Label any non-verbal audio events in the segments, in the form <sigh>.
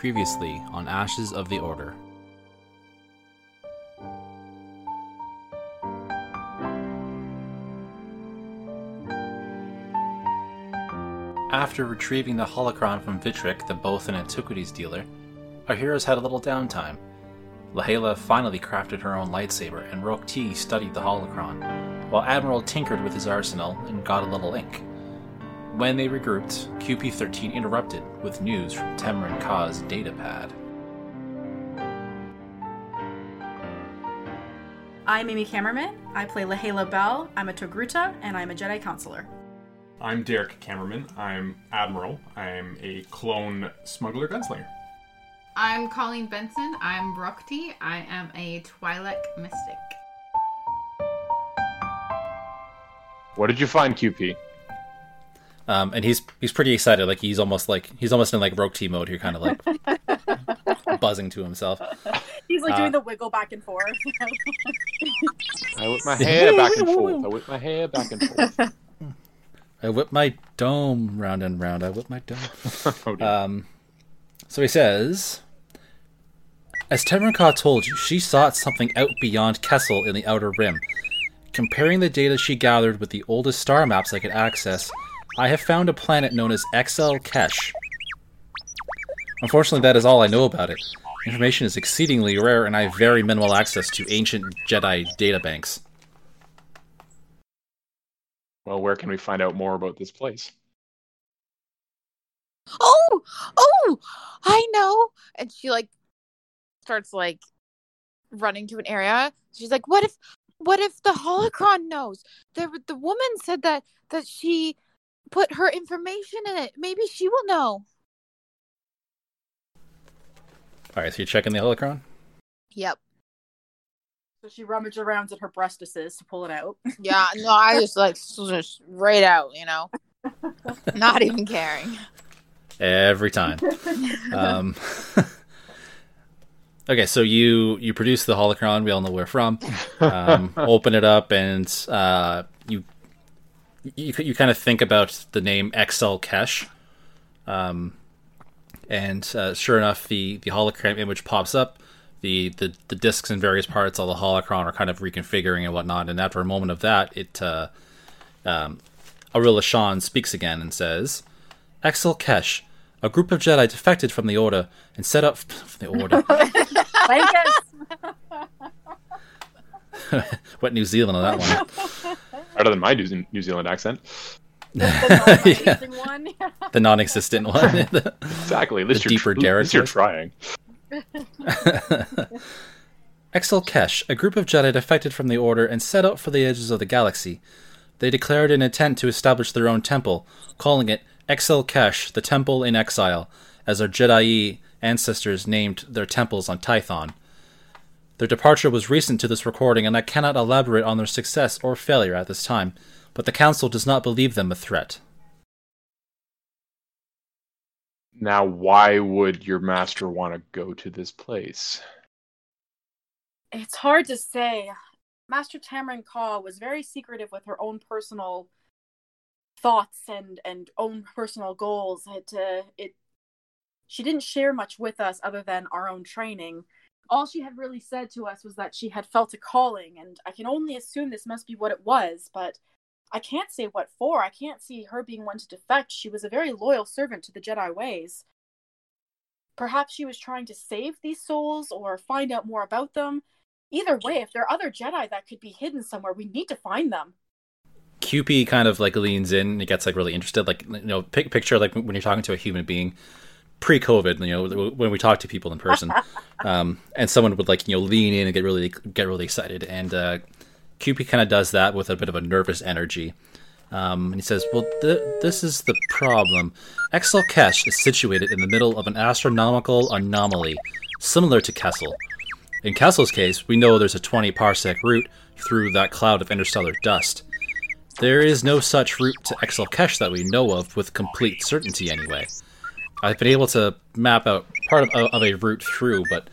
previously on Ashes of the Order. After retrieving the holocron from Vitric, the Bothan antiquities dealer, our heroes had a little downtime. Leh'la finally crafted her own lightsaber, and Rok'ti studied the holocron, while Admiral tinkered with his arsenal and got a little ink. When they regrouped, QP 13 interrupted with news from Temren Ka's datapad. I'm Amy Kamerman. I play Leh'la Bel. I'm a Togruta, and I'm a Jedi Consular. I'm Derek Kamerman. I'm Admiral. I'm a clone smuggler gunslinger. I'm Colleen Benson. I'm Rok'ti. I am a Twi'lek mystic. What did you find, QP? Um, and he's he's pretty excited. Like he's almost like he's almost in like Rok'ti mode here, kind of like <laughs> buzzing to himself. He's like Uh, doing the wiggle back and forth. I whip my <laughs> hair back and forth. I whip my hair back and forth. <laughs> I whip my dome round and round. I whip my dome. Oh. Um, so he says, as Temren Ka told you, she sought something out beyond Kessel in the Outer Rim. Comparing the data she gathered with the oldest star maps I could access, I have found a planet known as Exel Kesh. Unfortunately, that is all I know about it. Information is exceedingly rare, and I have very minimal access to ancient Jedi databanks. well, where can we find out more about this place? oh oh i know and she like starts like running to an area she's like what if what if the holocron knows there the woman said that that she put her information in it maybe she will know Alright, so you're checking the holocron? yep so she rummaged around at her breastises to pull it out. yeah no i <laughs> just like just right out you know not even caring Every time. um, <laughs> okay, so you you produce the holocron. We all know where from. Um, <laughs> open it up, and uh, you you you kind of think about the name Exel Kesh. Um, and uh, sure enough, the the hologram image pops up. The, the the discs in various parts of the holocron are kind of reconfiguring and whatnot. And after a moment of that, it uh, um, Arilla Shan speaks again and says, Exel Kesh, a group of Jedi defected from the Order and set up <laughs> from the Order. <laughs> Blanket! <laughs> what New Zealand on that one? Better than my New New Zealand accent. the <laughs> non-amazing one. The non-existent one. <laughs> <laughs> Exactly. At least The you're deeper Derek At least you're trying. Exel Kesh, a group of Jedi defected from the Order and set out for the edges of the galaxy. They declared an intent to establish their own temple, calling it Exel Kesh, the Temple in Exile, as their Jedi ancestors named their temples on Tython. Their departure was recent to this recording, and I cannot elaborate on their success or failure at this time, but the Council does not believe them a threat. Now, why would your master want to go to this place? It's hard to say. Master Temren Ka was very secretive with her own personal thoughts and and own personal goals. It uh, it she didn't share much with us other than our own training. All she had really said to us was that she had felt a calling, and I can only assume this must be what it was, but I can't say what for. I can't see her being one to defect. She was a very loyal servant to the Jedi ways. Perhaps she was trying to save these souls or find out more about them. Either way, if there are other Jedi that could be hidden somewhere, we need to find them. QP kind of like leans in and gets like really interested. Like you know, pic- picture like when you're talking to a human being pre-COVID. You know, when we talk to people in person, <laughs> um, and someone would like you know lean in and get really get really excited. And uh, QP kind of does that with a bit of a nervous energy. Um, and he says, "Well, th- this is the problem. Exel Kesh is situated in the middle of an astronomical anomaly, similar to Kessel. In Kessel's case, we know there's a 20 parsec route through that cloud of interstellar dust." There is no such route to Exel Kesh that we know of with complete certainty, anyway. I've been able to map out part of, of a route through, but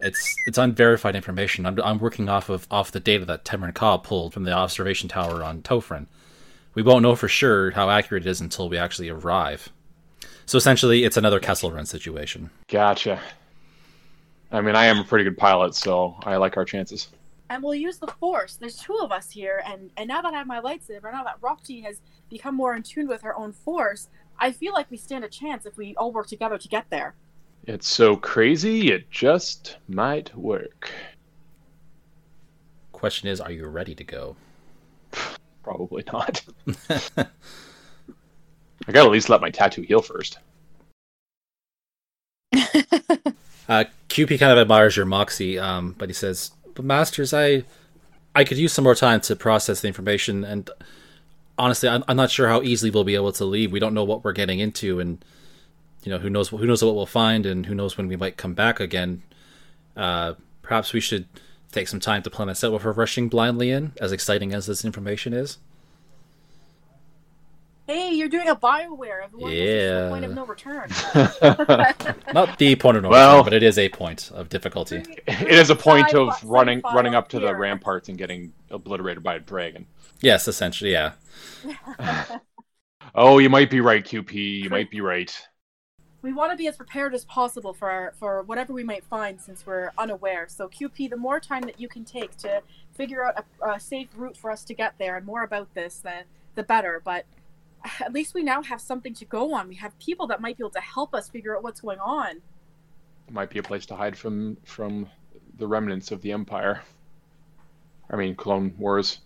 it's it's unverified information. I'm, I'm working off of off the data that Temren Ka pulled from the observation tower on Tofrin. We won't know for sure how accurate it is until we actually arrive. So essentially, it's another Kessel Run situation. Gotcha. I mean, I am a pretty good pilot, so I like our chances. and we'll use the force. There's two of us here, and and now that I have my lightsaber, now that Rok'ti has become more in tune with her own force, I feel like we stand a chance if we all work together to get there. It's so crazy, it just might work. Question is, are you ready to go? <sighs> Probably not. <laughs> I gotta at least let my tattoo heal first. <laughs> Uh, QP kind of admires your moxie, um, but he says, "But masters, I, I could use some more time to process the information, and honestly, I'm, I'm not sure how easily we'll be able to leave. We don't know what we're getting into, and you know, who knows who knows what we'll find, and who knows when we might come back again. Uh, perhaps we should take some time to plan this out before rushing blindly in, as exciting as this information is." Hey, you're doing a Bioware. Everyone, this is <laughs> the point of no return. Not the point of no Well- return, but it is a point of difficulty. It is a point of Sci-fi- running sci-fi running up to the ramparts and getting obliterated by a dragon. Yes, essentially, yeah. Oh, you might be right, QP. You might be right. we want to be as prepared as possible for our, for whatever we might find since we're unaware. So QP, the more time that you can take to figure out a, a safe route for us to get there and more about this, the the better. But at least we now have something to go on. We have people that might be able to help us figure out what's going on. Might be a place to hide from from the remnants of the Empire. I mean, Clone Wars.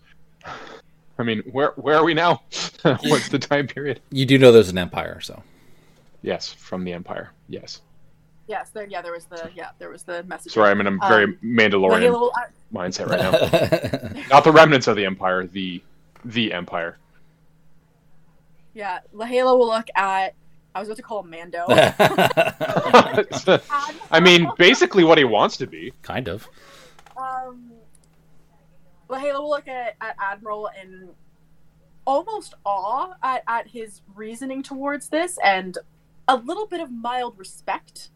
I mean, where where are we now? <laughs> What's the time period? You do know there's an empire, so. Yes, from the Empire. Yes. Yes, there. Yeah, there was the yeah, there was the message. Sorry, I'm in a very Um, Mandalorian The Halo, uh, mindset right <laughs> now. Not the remnants of the Empire, the the Empire. Yeah, Leh'la will look at. I was about to call him Mando. <laughs> <laughs> I mean, basically what he wants to be. kind of. Um, Leh'la will look at, at Admiral in almost awe at, at his reasoning towards this and a little bit of mild respect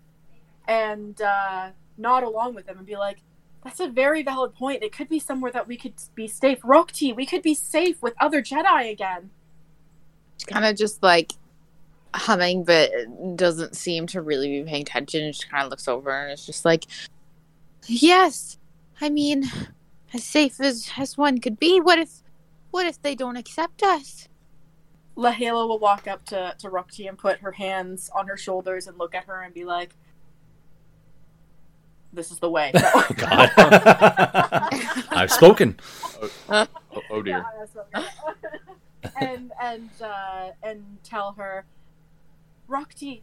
and uh, nod along with him and be like, that's a very valid point. It could be somewhere that we could be safe. Rok'ti, we could be safe with other Jedi again. Kind of just like humming, but doesn't seem to really be paying attention. Just kind of looks over and it's just like, "Yes, I mean, as safe as as one could be. What if, what if they don't accept us?" Leh'la will walk up to, to Rok'ti and put her hands on her shoulders and look at her and be like, this is the way. <laughs> No. God. <laughs> I've spoken. <laughs> Oh, oh, oh dear. Yeah, that's what we- and and uh, and tell her, Rok'ti,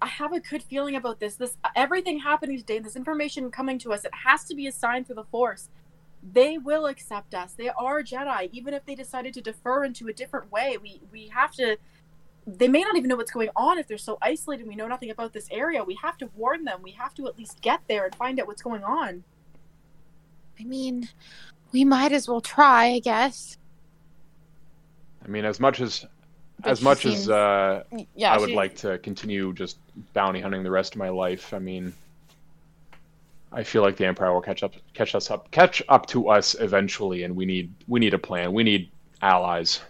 I have a good feeling about this. This everything happening today, this information coming to us, it has to be a sign through the Force. They will accept us. They are Jedi, even if they decided to defer into a different way. We we have to. They may not even know what's going on if they're so isolated. We know nothing about this area. We have to warn them. We have to at least get there and find out what's going on. I mean, we might as well try, I guess. I mean, as much as But as much seems- as uh, Yeah, I would she- like to continue just bounty hunting the rest of my life. I mean, I feel like the Empire will catch up, catch us up, catch up to us eventually, and we need we need a plan. We need allies.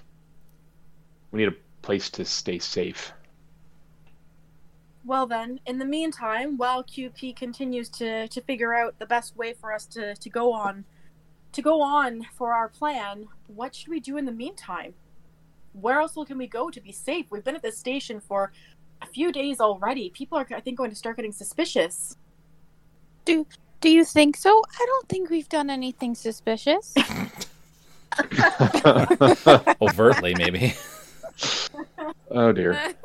We need a place to stay safe. Well then, in the meantime, while QP continues to, to figure out the best way for us to, to go on to go on for our plan, what should we do in the meantime? Where else can we go to be safe? We've been at this station for a few days already. People are I think going to start getting suspicious. Do you think so? I don't think we've done anything suspicious. <laughs> <laughs> Overtly, maybe. oh dear. <laughs>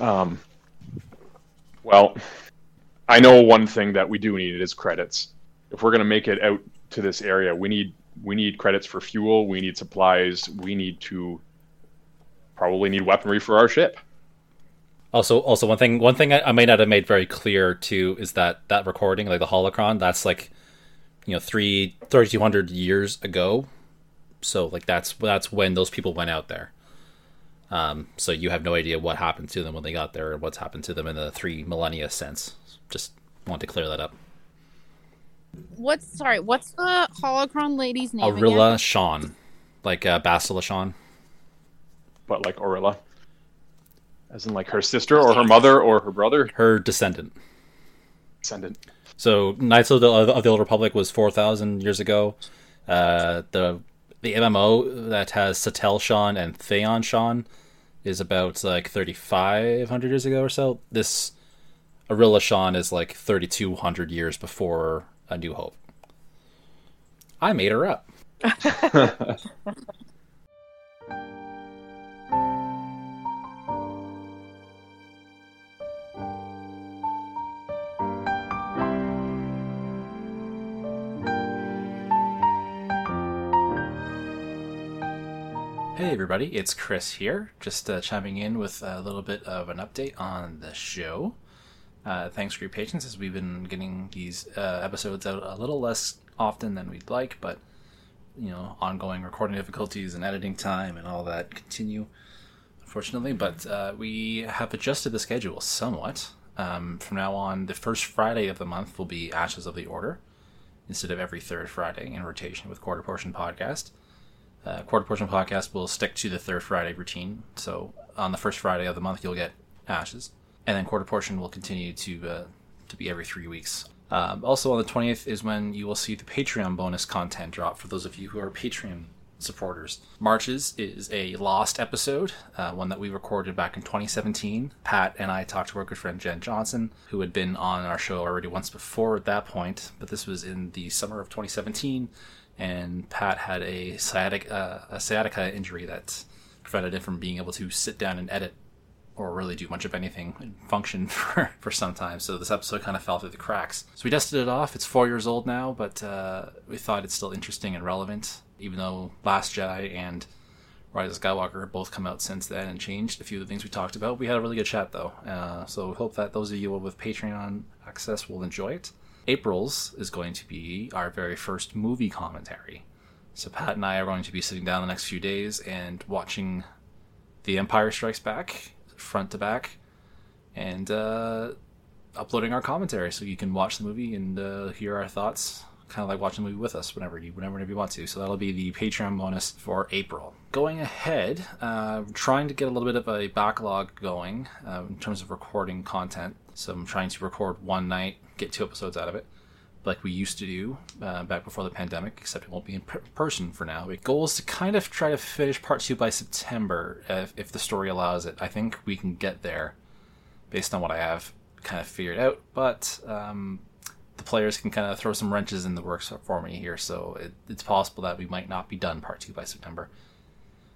Um. Well, I know one thing that we do need is credits. If we're gonna make it out to this area, we need we need credits for fuel. We need supplies. We need to probably need weaponry for our ship. Also, also one thing, one thing I, I may not have made very clear too is that that recording, like the holocron, that's like, you know, three thirty two hundred years ago. So like that's that's when those people went out there. Um, so you have no idea what happened to them when they got there, or what's happened to them in the three millennia since. Just want to clear that up. what's sorry? What's the holocron lady's name? Arilla again? Sean, like uh, Bastila Shan. But like Orilla, As in, like her sister or her mother or her brother? Her descendant. Descendant. So Knights of the, of the Old Republic was four thousand years ago. Uh, the the MMO that has Satele Shan and Theron Shan is about like thirty five hundred years ago or so. This Arilla Shan is like thirty two hundred years before A New Hope. I made her up. <laughs> <laughs> Hey everybody, it's Chris here, just uh, chiming in with a little bit of an update on the show. Uh, thanks for your patience as we've been getting these uh, episodes out a little less often than we'd like, but you know, ongoing recording difficulties and editing time and all that continue, unfortunately. But uh, we have adjusted the schedule somewhat. Um, from now on, the first Friday of the month will be Ashes of the Order instead of every third Friday in rotation with Quarter Portion Podcast. Uh, Quarter Portion Podcast will stick to the third Friday routine. So on the first Friday of the month, you'll get Ashes, and then Quarter Portion will continue to uh, to be every three weeks. Um, also on the 20th is when you will see the Patreon bonus content drop for those of you who are Patreon supporters. Marches is a lost episode, uh, one that we recorded back in 2017. Pat and I talked to our good friend Jen Johnson, who had been on our show already once before at that point, but this was in the summer of 2017 and Pat had a sciatic uh, a sciatica injury that prevented him from being able to sit down and edit or really do much of anything and function <laughs> for, for some time. So this episode kind of fell through the cracks. So we dusted it off. It's four years old now, but uh, we thought it's still interesting and relevant, even though Last Jedi and Rise of Skywalker both come out since then and changed a few of the things we talked about. We had a really good chat though, uh, so we hope that those of you with Patreon access will enjoy it. April's is going to be our very first movie commentary. So Pat and I are going to be sitting down the next few days and watching The Empire Strikes Back front to back and uh, uploading our commentary so you can watch the movie and uh, hear our thoughts kind of like watching the movie with us whenever you whenever, whenever you want to so that'll be the patreon bonus for april going ahead uh, trying to get a little bit of a backlog going uh, in terms of recording content so i'm trying to record one night get two episodes out of it like we used to do uh, back before the pandemic, except it won't be in per- person for now. The goal is to kind of try to finish part two by September, if, if the story allows it. I think we can get there based on what I have kind of figured out, but um, the players can kind of throw some wrenches in the works for me here, so it, it's possible that we might not be done part two by September.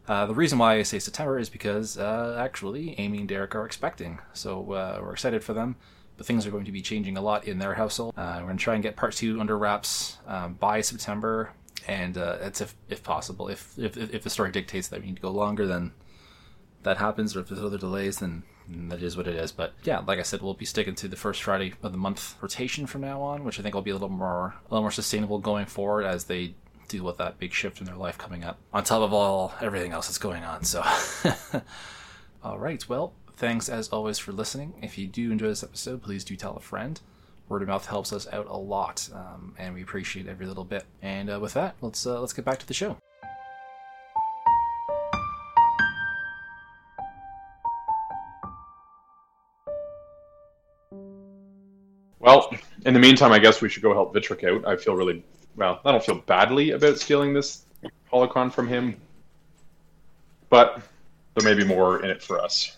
Uh, the reason why I say September is because uh, actually Amy and Derek are expecting, so uh, we're excited for them but things are going to be changing a lot in their household. Uh, we're going to try and get part two under wraps um, by September, and uh, that's if, if possible. If, if if the story dictates that we need to go longer, then that happens. Or if there's other delays, then that is what it is. But yeah, like I said, we'll be sticking to the first Friday of the month rotation from now on, which I think will be a little more a little more sustainable going forward as they deal with that big shift in their life coming up. On top of all everything else that's going on. So, <laughs> all right, well Thanks as always for listening. If you do enjoy this episode, please do tell a friend. Word of mouth helps us out a lot, um, and we appreciate every little bit. And uh, with that, let's uh, let's get back to the show. In the meantime, I guess we should go help Vitric out. I feel really well. I don't feel badly about stealing this holocron from him, but there may be more in it for us.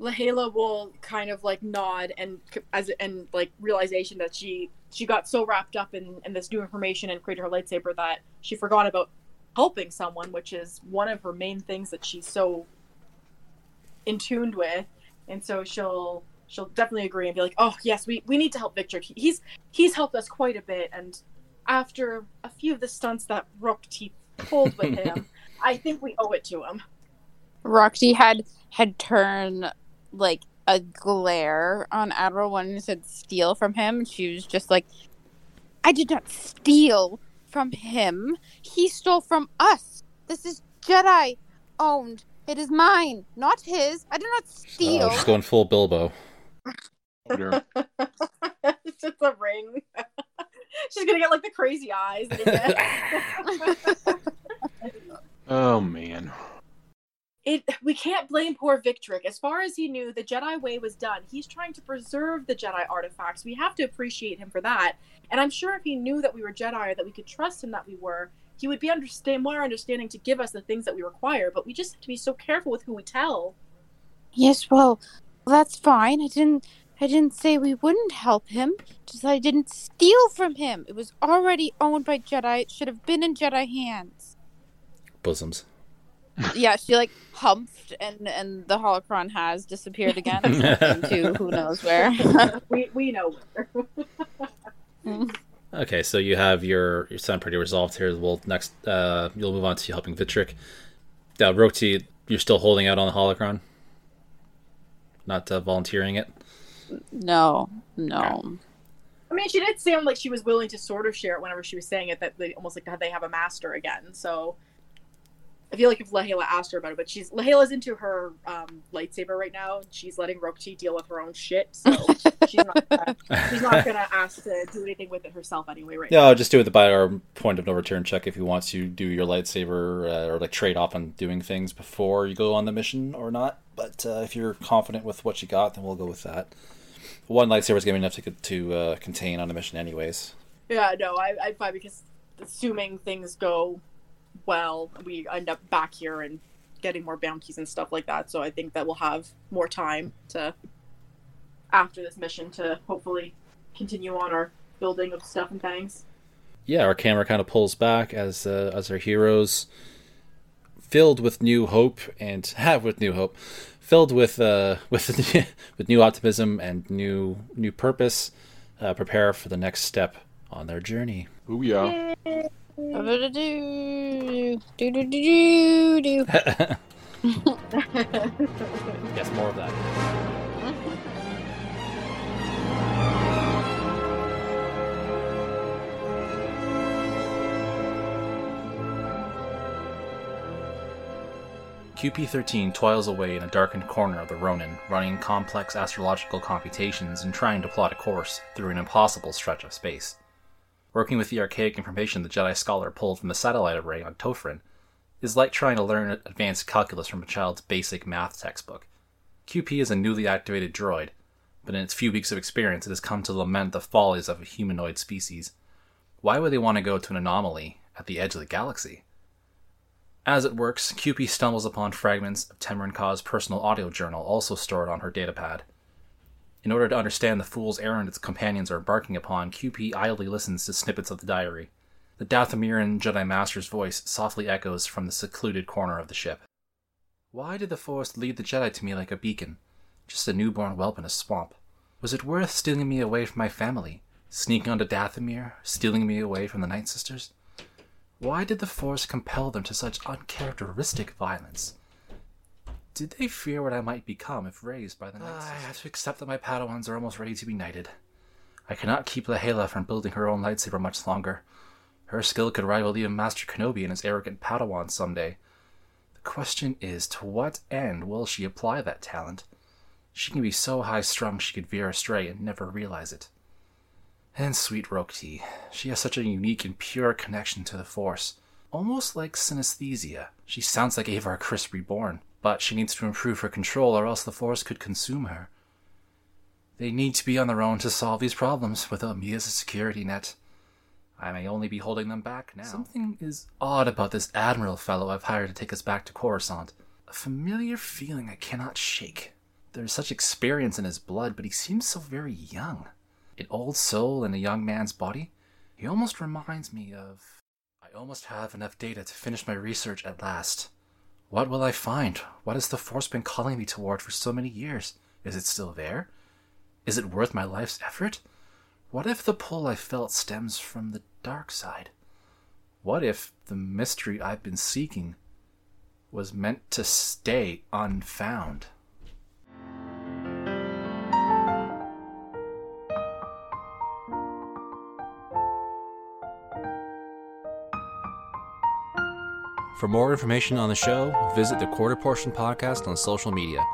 Leh'la will kind of like nod and as and like realization that she she got so wrapped up in, in this new information and created her lightsaber that she forgot about helping someone, which is one of her main things that she's so in tuned with. And so she'll she'll definitely agree and be like, "Oh yes, we, we need to help Vitric. He's he's helped us quite a bit, and after a few of the stunts that Rok'ti pulled with him, <laughs> I think we owe it to him." Rok'ti had had turned like a glare on Admiral when he said steal from him. She was just like, I did not steal from him. He stole from us. This is Jedi owned. It is mine, not his. I did not oh, steal. Oh, she's going full Bilbo. Oh, <laughs> it's just a ring. <laughs> she's gonna get like the crazy eyes. <laughs> oh man. it we can't blame poor Vitric. As far as he knew, the Jedi way was done. He's trying to preserve the Jedi artifacts. We have to appreciate him for that. And I'm sure if he knew that we were Jedi or that we could trust him that we were, he would be understand more understanding to give us the things that we require. But we just have to be so careful with who we tell. Yes, well, that's fine. I didn't I didn't say we wouldn't help him. Just I didn't steal from him. It was already owned by Jedi. It should have been in Jedi hands. Bosoms. yeah, she like humped, and and the holocron has disappeared again into who knows where. <laughs> we we know where. <laughs> Okay, so you have your you sound pretty resolved here. Well, next uh, you'll move on to helping Vitric. Now, Rok'ti, you're still holding out on the holocron, not uh, volunteering it. No, no. I mean, she did sound like she was willing to sort of share it whenever she was saying it. That they almost like they have a master again. So I feel like if Leh'la asked her about it, but she's Leh'la's into her um, lightsaber right now. She's letting Rok'ti deal with her own shit, so <laughs> she's not gonna, she's not gonna ask to do anything with it herself anyway. Right? Yeah, I'll just do it by our point of no return check if you want to do your lightsaber uh, or like trade off on doing things before you go on the mission or not. But uh, if you're confident with what you got, then we'll go with that. One lightsaber is going to be enough to to uh, contain on a mission, anyways. Yeah, no, I I fine because assuming things go well, we end up back here and getting more bounties and stuff like that. So I think that we'll have more time to after this mission to hopefully continue on our building of stuff and things. Yeah, our camera kind of pulls back as uh, as our heroes, filled with new hope and <laughs> have with new hope, filled with uh, <laughs> with with new optimism and new new purpose, uh, prepare for the next step on their journey. Ooh yeah. Do do do do do do. yes, more of that. QP13 toils away in a darkened corner of the Ronin, running complex astrological computations and trying to plot a course through an impossible stretch of space. Working with the archaic information the Jedi Scholar pulled from the satellite array on Tofrin is like trying to learn advanced calculus from a child's basic math textbook. QP is a newly activated droid, but in its few weeks of experience it has come to lament the follies of a humanoid species. Why would they want to go to an anomaly at the edge of the galaxy? As it works, QP stumbles upon fragments of Temren Ka's personal audio journal also stored on her datapad. In order to understand the fool's errand its companions are embarking upon, QP idly listens to snippets of the diary. The Dathomirian Jedi Master's voice softly echoes from the secluded corner of the ship. Why did the Force lead the Jedi to me like a beacon? Just a newborn whelp in a swamp. Was it worth stealing me away from my family? Sneaking onto Dathomir? Stealing me away from the Night Sisters? Why did the Force compel them to such uncharacteristic violence? Did they fear what I might become if raised by the Night? I have to accept that my Padawans are almost ready to be knighted. I cannot keep Leh'la from building her own lightsaber much longer. Her skill could rival even Master Kenobi and his arrogant Padawan someday. The question is, to what end will she apply that talent? She can be so high strung she could veer astray and never realize it. And sweet Rok'ti, she has such a unique and pure connection to the Force, almost like synesthesia. She sounds like Avar Kriss reborn, but she needs to improve her control or else the Force could consume her. They need to be on their own to solve these problems without me as a security net. I may only be holding them back now. Something is odd about this Admiral fellow I've hired to take us back to Coruscant. A familiar feeling I cannot shake. There's such experience in his blood, but he seems so very young. An old soul in a young man's body? He almost reminds me of. I almost have enough data to finish my research at last. What will I find? What has the Force been calling me toward for so many years? Is it still there? Is it worth my life's effort? What if the pull I felt stems from the dark side? What if the mystery I've been seeking was meant to stay unfound? For more information on the show, visit the Quarter Portion Podcast on social media.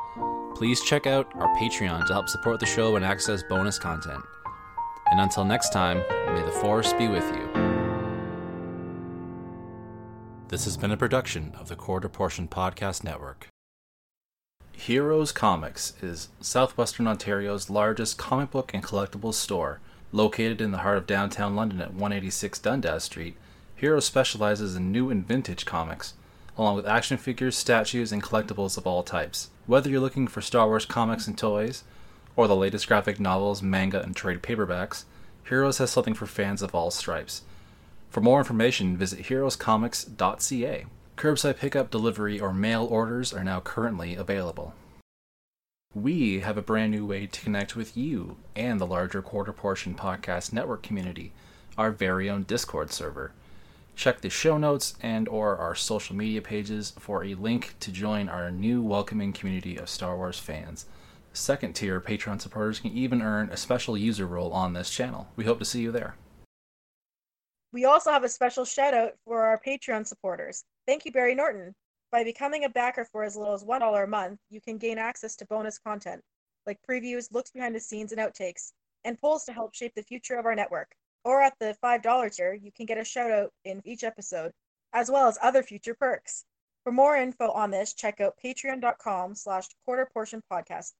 Please check out our Patreon to help support the show and access bonus content. And until next time, may the Force be with you. This has been a production of the Quarter Portion Podcast Network. Heroes Comics is southwestern Ontario's largest comic book and collectibles store. Located in the heart of downtown London at 186 Dundas Street, Heroes specializes in new and vintage comics, along with action figures, statues, and collectibles of all types. Whether you're looking for Star Wars comics and toys, or the latest graphic novels, manga, and trade paperbacks, Heroes has something for fans of all stripes. For more information, visit heroescomics.ca. Curbside pickup, delivery, or mail orders are now currently available. We have a brand new way to connect with you and the larger Quarter Portion Podcast Network community, our very own Discord server. Check the show notes and or our social media pages for a link to join our new welcoming community of Star Wars fans. Second tier Patreon supporters can even earn a special user role on this channel. We hope to see you there. We also have a special shout out for our Patreon supporters. Thank you, Barry Norton. By becoming a backer for as little as $1 a month, you can gain access to bonus content, like previews, looks behind the scenes, and outtakes, and polls to help shape the future of our network. Or at the $5 tier, you can get a shout out in each episode, as well as other future perks. For more info on this, check out patreon.com slash quarter portion podcast.